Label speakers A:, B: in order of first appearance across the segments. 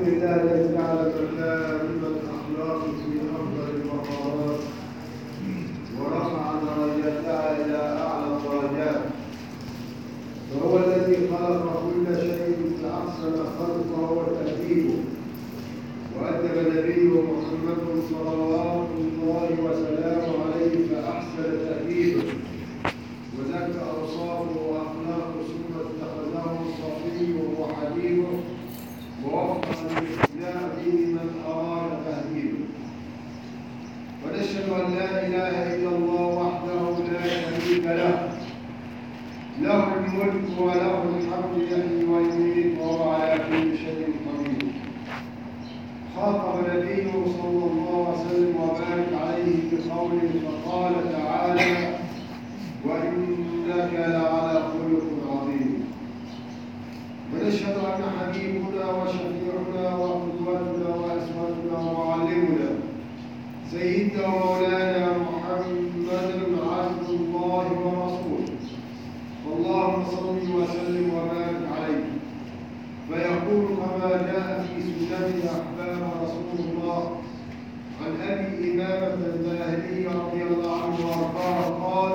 A: الحمد لله الذي جعل مكارم الاخلاق في افضل المقامات ورفع درجتها إلى اعلى الدرجات وهو الذي خلق كل شيء فاحسن خلقه وتاديبه وادب نبيه محمد صلوات الله وسلامه عليه فاحسن تاديبه وزكى اوصافه واخلاقه ثم اتخذه صفيه وحبيبه ووفق الاقتداء به من اراد تهديده ونشهد ان لا اله الا الله وحده لا شريك له له الملك وله الحمد يحيي ويميت وهو على كل شيء قدير خاطب نبيه صلى الله عليه وسلم وبارك عليه بقوله فقال تعالى وانك لعلى خلق عظيم ونشهد ان حبيبنا وشفيعنا وقدوتنا واسوتنا ومعلمنا سيدنا ومولانا محمد عبد الله ورسوله اللهم صل وسلم وبارك عليه. فيقول كما جاء في سنن أحباب رسول الله عن أبي إمامة الباهلي رضي الله عنه وأرضاه قال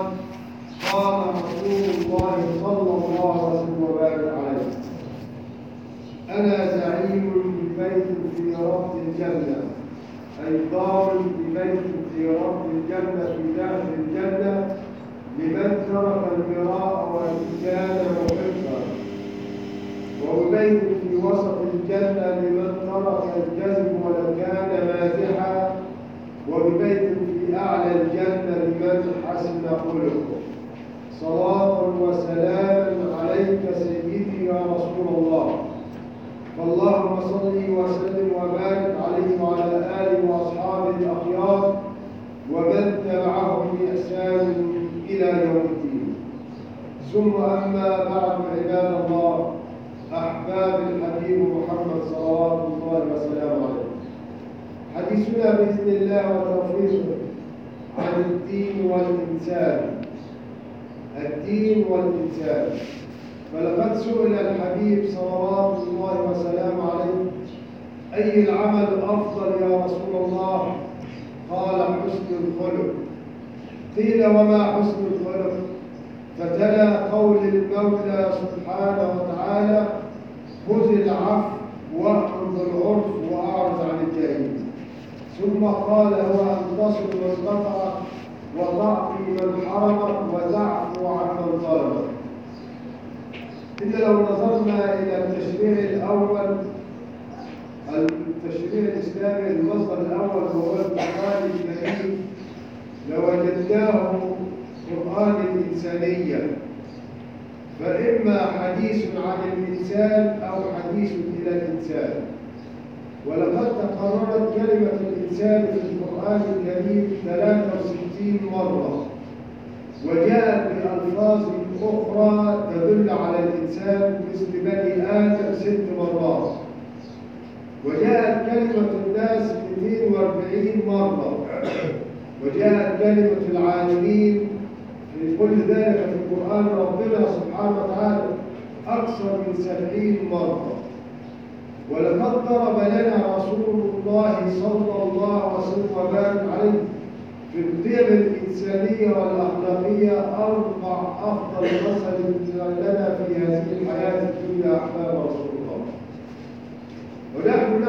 A: قال رسول الله صلى الله وسلم وبارك عليه. أنا زعيم ببيت في رب الجنة أي ضار ببيت في رب الجنة في داخل الجنة لمن ترك المراء وان كان محبا وبيت في وسط الجنة لمن ترك الكذب ولو كان مازحا. وببيت في أعلى الجنة لمن حسن خلقه. صلاة وسلاما عليك سيدي يا رسول الله. فاللهم صل وسلم وبارك عليه وعلى آله وأصحابه الأخيار. ومن تبعهم بإحسان إلى يوم الدين. ثم أما بعد عباد الله أحباب الحبيب محمد صلوات الله وسلامه عليه. حديثنا بإذن الله وتوفيقه عن الدين والإنسان. الدين والإنسان. فلقد سئل الحبيب صلوات الله وسلامه عليه أي العمل أفضل يا رسول الله؟ قال حسن الخلق. قيل وما حسن الخلق؟ فتلا قول المولى سبحانه وتعالى خذ العفو واحفظ بالعرف وأعرض عن الجاهلين ثم قال هو أن تصل من قطعك وتعطي من حرمك وتعفو عن من ظلمك إذا لو نظرنا إلى التشريع الأول التشريع الإسلامي المصدر الأول هو القرآن الكريم. لوجدناه قرآن الإنسانية فإما حديث عن الإنسان أو حديث إلى الإنسان. ولقد تكررت كلمة الإنسان في القرآن الكريم 63 مرة. وجاءت بألفاظ أخرى تدل على الإنسان مثل بني آدم ست مرات. وجاءت كلمة الناس 240 مرة. وجاءت كلمة العالمين في كل ذلك في القرآن ربنا سبحانه وتعالى أكثر من سبعين مرة. ولقد ضرب لنا رسول الله صلى الله عليه وسلم عليه في القيم الإنسانية والأخلاقية أربع أفضل مثل لنا في هذه الحياة الدنيا أحباب رسول الله. ونحن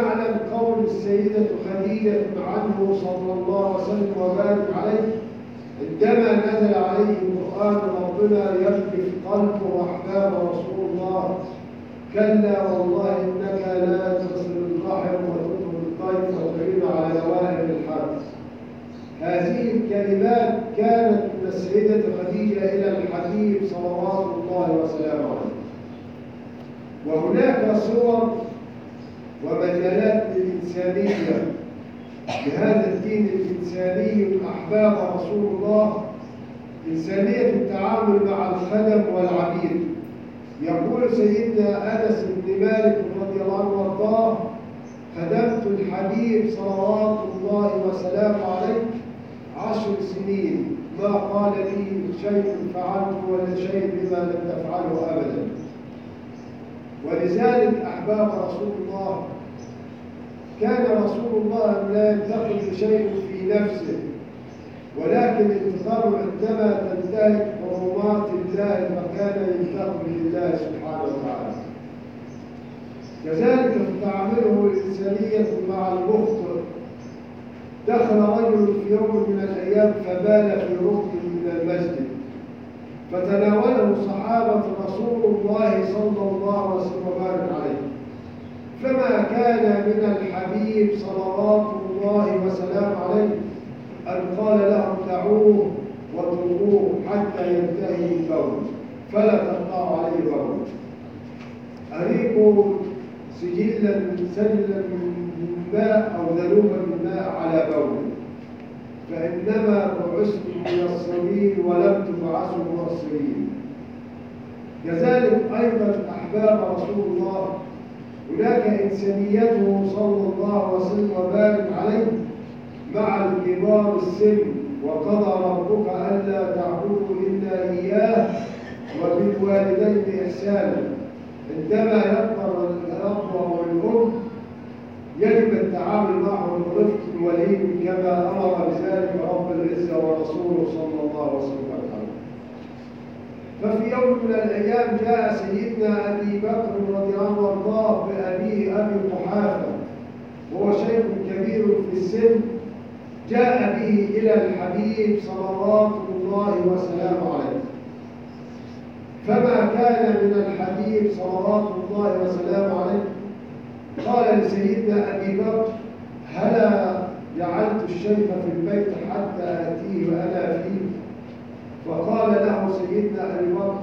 A: قول السيدة خديجة عنه صلى الله عليه وسلم وبارك عليه عندما نزل عليه القرآن ربنا يرجف قلبه أحباب رسول الله. كلا والله إنك لا تصل الرحم وتطلب الضيف وتعين على نوائب الحرب. هذه الكلمات كانت من السيدة خديجة إلى الحبيب صلوات الله وسلامه عليه. وهناك صور ومجالات للإنسانية بهذا الدين الإنساني أحباب رسول الله إنسانية التعامل مع الخدم والعبيد يقول سيدنا أنس بن مالك رضي الله عنه وارضاه خدمت الحبيب صلوات الله وسلامه عليه عشر سنين. ما قال لي شيء فعلت ولا شيء بما لم تفعله أبدا. ولذلك أحباب رسول الله كان رسول الله لا ينتقد شيء في نفسه ولكن انتقام عندما تنتهك حرمات الله فكان ينتقم لله سبحانه وتعالى. كذلك تعامله الإنسانية مع المخطئ. دخل رجل في يوم من الأيام فبال في ركن من المسجد فتناوله صحابة رسول الله صلى الله عليه وسلم وبارك عليه فما كان من الحبيب صلوات الله وسلام عليه أن قال لهم دعوه واتركوه حتى ينتهي البول فلا تقطعوا عليه البول أريكوا سجلا سجلا من ماء أو ذنوبا من ماء على بول. فإنما بعثتم ميسرين ولم تبعثوا مقصرين كذلك أيضا أحباب رسول الله هناك إنسانيته صلى الله وسلم وبارك عليه مع الكبار السن وقضى ربك ألا تعبدوا إلا إياه وبالوالدين إحسانا. عندما يكبر الأب والأم يجب التعامل معهم برفق ولين كما أمر بذلك رب العزة ورسوله صلى الله عليه وسلم. ففي يوم من الأيام جاء سيدنا أبي بكر رضي الله عنه بأبيه أبي قحافة وهو شيخ كبير في السن جاء به إلى الحبيب صلوات الله وسلامه عليه. فما كان من الحبيب صلوات الله وسلامه عليه؟ قال لسيدنا أبي بكر هلا جعلت الشيخ في البيت حتى أتيه وأنا فيه فقال له سيدنا أبي بكر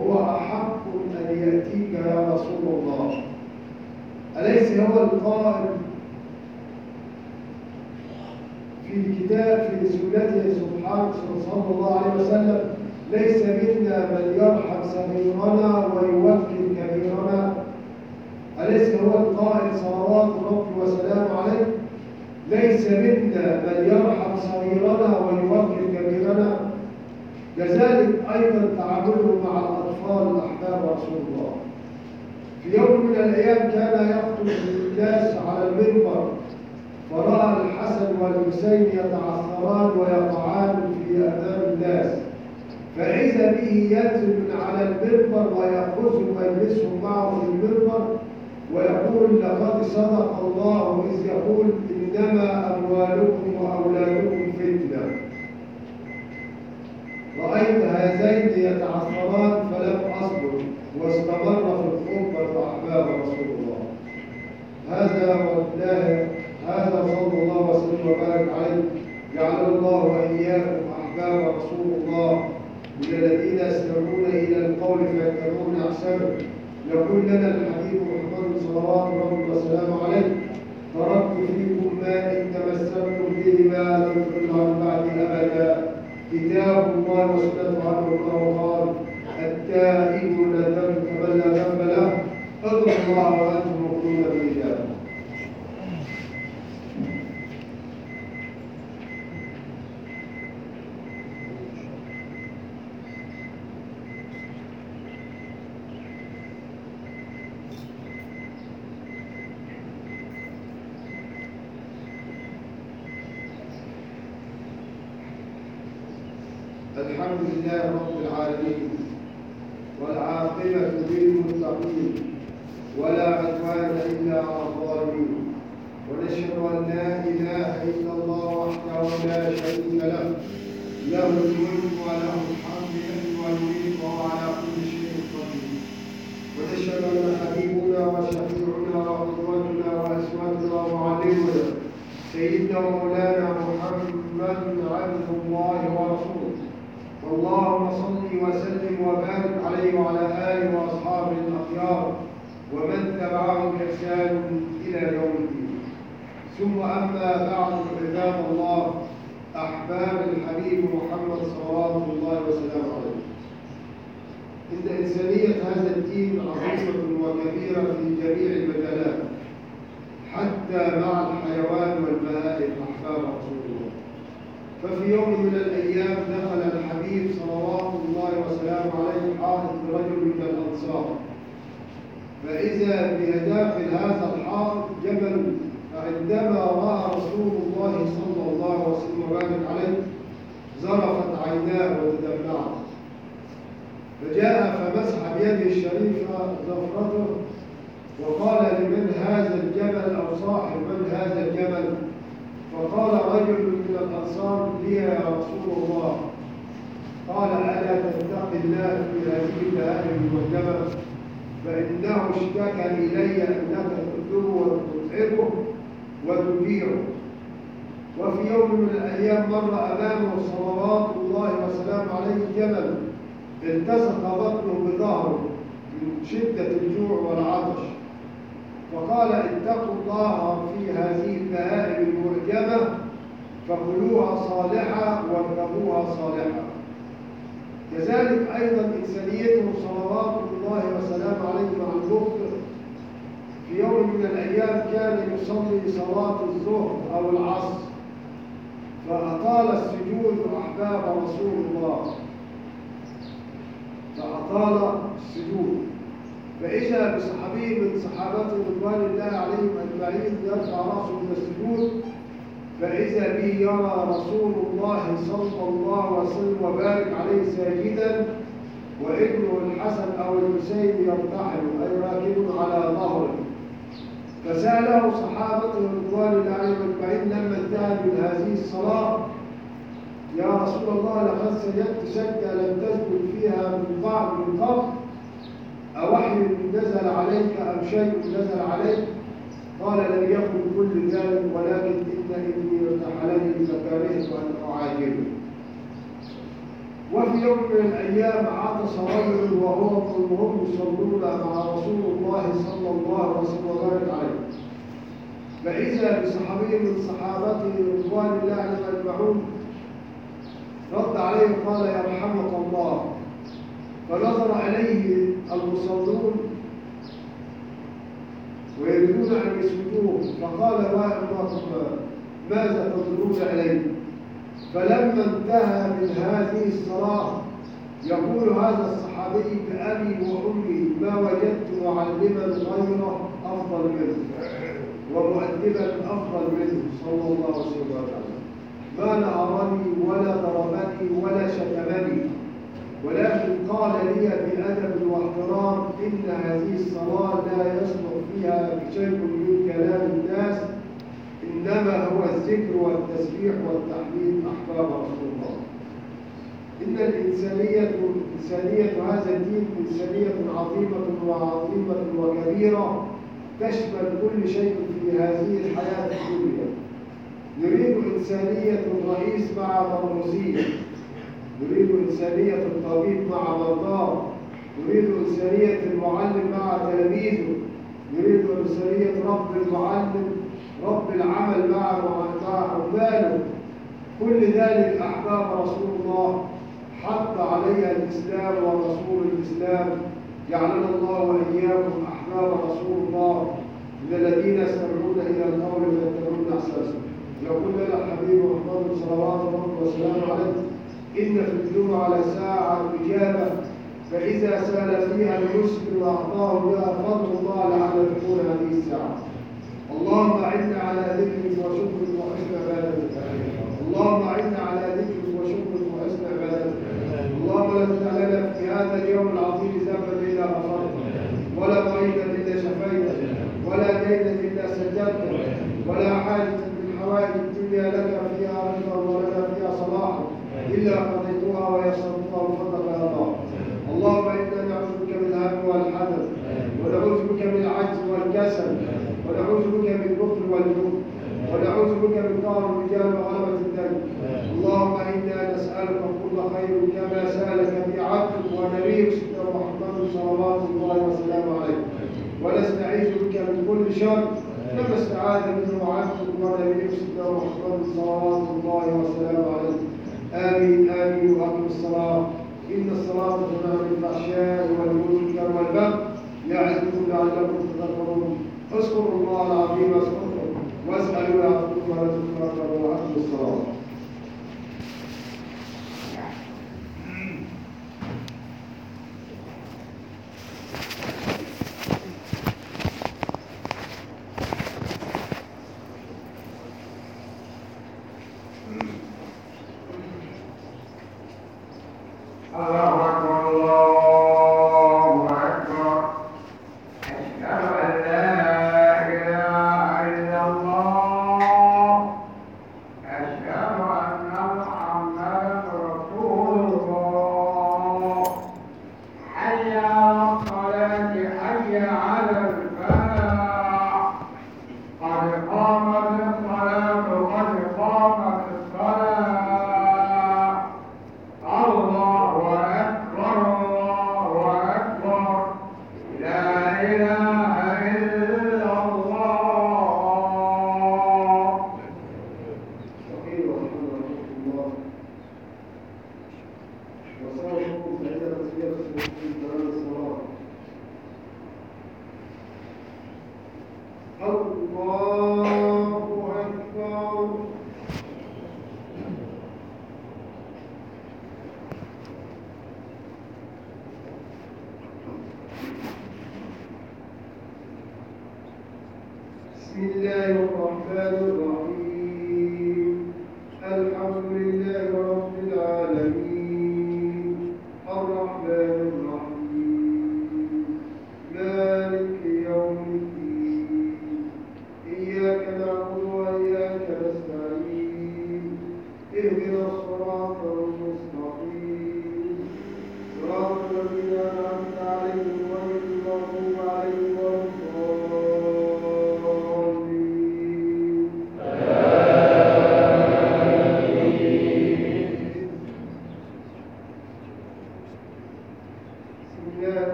A: هو أحق أن يأتيك يا رسول الله. أليس هو القائل في الكتاب في سنته سبحانه صلى الله عليه وسلم ليس منا من يرحم صغيرنا ويوكل كبيرنا؟ أليس هو القائل صلوات ربي وسلامه عليه؟ ليس منا من يرحم صغيرنا ويوكل كبيرنا؟ كذلك أيضا تعامله مع الأطفال الأحباب رسول الله. في يوم من الأيام كان يخطب الناس على المنبر فرأى الحسن والحسين يتعثران ويقعان في أمام الناس. فإذا به ينزل من على المنبر ويأخذهم ويجلسهم معه في المنبر ويقول لقد صدق الله إذ يقول إنما أموالكم وأولادكم رأيت هذين يتعثران فلم أصبر واستمر في الخطبة أحباب رسول الله. هذا والله هذا صلى الله وسلم وبارك عليه. جعل الله وإياكم أحباب رسول الله. من الذين يستمعون إلى القول فيتبعون أحسنه. يقول لنا الحبيب محمد صلوات ربي وسلامه عليه تركت فيكم ما إن تمسكتم به ما لم تضلوا عن بعد أبدا. كتاب الله وسنة عنه الله قال التائب لا ذنب له. ادعوا الله وأنتم مؤمنون بالإجابة الحمد لله رب العالمين والعاقبة للمتقين ولا عدوان إلا على الظالمين ونشهد أن لا إله إلا الله وحده لا شريك له. له الملك وله الحمد يحيي ويميت وهو على كل شيء قدير. ونشهد أن حبيبنا وشفيعنا وقدوتنا وأسوتنا ومعلمنا سيدنا ومولانا محمد عبد الله ورسوله. اللهم صل وسلم وبارك عليه وعلى آله وأصحابه الأخيار. ومن تبعهم بإحسان إلى يوم الدين. ثم أما بعد عباد الله أحباب الحبيب محمد صلوات الله وسلامه عليه. إن إنسانية هذا الدين عظيمة وكبيرة في جميع المجالات حتى مع الحيوان والبهائم أحباب رسول الله. ففي يوم من الأيام دخل الحبيب صلوات الله وسلامه عليه حائط برجل من الأنصار. فإذا بداخل هذا الحائط جبل فعندما رأى رسول الله صلى الله عليه وسلم وبارك عليه زرفت عيناه وتدمعت. فجاء فمسح بيده الشريفة ظفرته وقال لمن هذا الجبل أو صاحب من هذا الجبل؟ فقال رجل من الأنصار لي يا رسول الله. قال ألا تتقي الله في هذه البهائم الموجبة فإنه اشتكى إلي أنك تؤذره وتتعبه وتجيعه وفي يوم من الأيام مر أمامه صلوات الله وسلامه عليه جبل. التصق بطنه بظهره من شدة الجوع والعطش. فقال اتقوا الله في هذه البهائم المعجمة فكلوها صالحة واركبوها صالحة. كذلك أيضا إنسانيته صلوات الله وسلامه عليه مع المخطئ في يوم من الأيام كان يصلي صلاة الظهر أو العصر فأطال السجود أحباب رسول الله. فأطال السجود. فإذا بصحابي من صحابته رضوان الله عليهم أجمعين يرفع رأسه من السجود فإذا به يرى رسول الله صلى الله عليه وسلم وبارك عليه ساجدا وابنه الحسن أو الحسين يرتحل أي راكب على ظهره. فسأله صحابته رضوان الله عليهم أجمعين لما انتهى من هذه الصلاة. يا رسول الله لقد سجدت سجدة لم تسجد فيها من بعد من قبل أوحي نزل عليك أم شيء نزل عليك؟ قال لم يكن كل ذلك ولكن إن ابني ارتحلني فكرهت أن أعاجله وفي يوم من الأيام عطس رجل وهو وهم يصلون مع رسول الله صلى الله عليه وسلم عليه. فإذا بصحابي من صحابته رضوان الله عليهم أجمعون رد عليه قال يرحمك الله. فنظر إليه المصلون ويريدون أن يسجدوه فقال اللهم ماذا تنظرون إليه فلما انتهى من هذه الصلاة يقول هذا الصحابي بأبي وأمي ما وجدت معلما غيره أفضل منه. ومؤدبا أفضل منه صلى الله عليه وسلم. ما نهرني ولا ضربني ولا شتمني ولكن قال لي بأدب واحترام إن هذه الصلاة لا يصلح فيها شيء من كلام الناس إنما هو الذكر والتسبيح والتحميد أحباب رسول الله. إن الإنسانية إنسانية هذا الدين إنسانية عظيمة وعظيمة وكبيرة تشمل كل شيء في هذه الحياة الدنيا. نريد إنسانية الرئيس مع مرموزيه نريد إنسانية الطبيب مع مرضاه نريد إنسانية المعلم مع تلاميذه. نريد إنسانية رب المعلم رب العمل مع مع عماله كل ذلك أحباب رسول الله. حط عليها الإسلام ورسول الإسلام. جعلنا الله وإياكم أحباب رسول الله. من الذين يستمعون إلى القول ويتبعون أحساسه يقول لنا الحبيب محمد صلوات الله وسلامه عليه إن في الجمعة لساعة إجابة. فإذا سأل فيها المسلم وأعطاه بها فضل الله لعل تكون هذه الساعة. اللهم أعنا على ذكرك وشكرك وحسن عبادتك. اللهم أعنا على ذكرك وشكرك وحسن عبادتك. اللهم لا تدع لنا في هذا اليوم العظيم ذنبا إلا غفرته ولا مريضا إلا شفيته ولا دينا إلا سجدته ولا حاجة من حوائج الدنيا لك فيها رضا ولنا فيها صلاح إلا قضيتها ويسرتها بفضلك يا الله اللهم إنا نعوذ بك من الهم والحزن ونعوذ بك من العجز والكسل ونعوذ بك من البخل والجبن ونعوذ بك من قهر الرجال وغلبة الدم. اللهم إنا نسألك كل خير كما سألك به عبدك ونبيك سيدنا محمد صلوات الله وسلامه عليه. ونستعيذ بك من كل شر كما استعاذ منه عبدك ونبيك سيدنا محمد صلوات الله وسلامه عليه. آمين آمين وأقم الصلاة. إن الصلاة تنهى لعلكم تذكرون اذكروا الله العظيم اذكركم واسألوا يعطيكم ولا تذكروا الصلاة.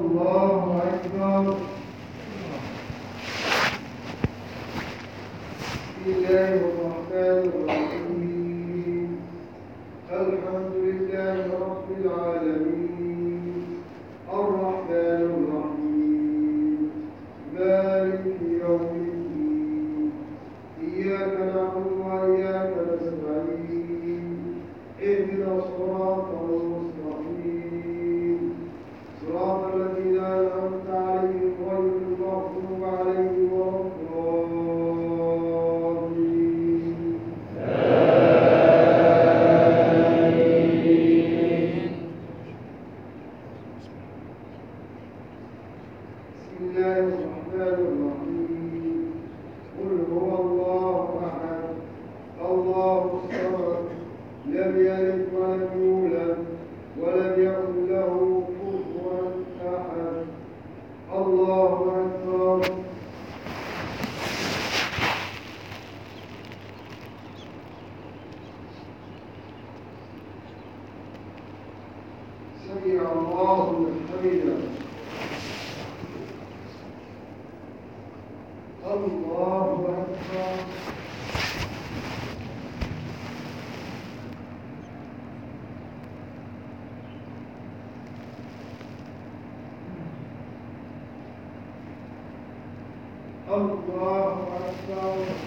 A: الله أكبر. بسم الرحمن الرحيم الحمد لله رب العالمين الرحمن الرحيم مالك يوم الدين إياك نعبد وإياك نستعين اهدنا الصراط المستقيم صراط الذين أنعمت عليهم غير المغضوب عليهم ولا الضالين بسم الله الرحمن الرحيم قل هو الله أحد الله الصمد لم يلد ولم يولد ولم يكن له كفوا أحد الله أكبر سمع الله لمن حمده الله أكبر. الله أكبر.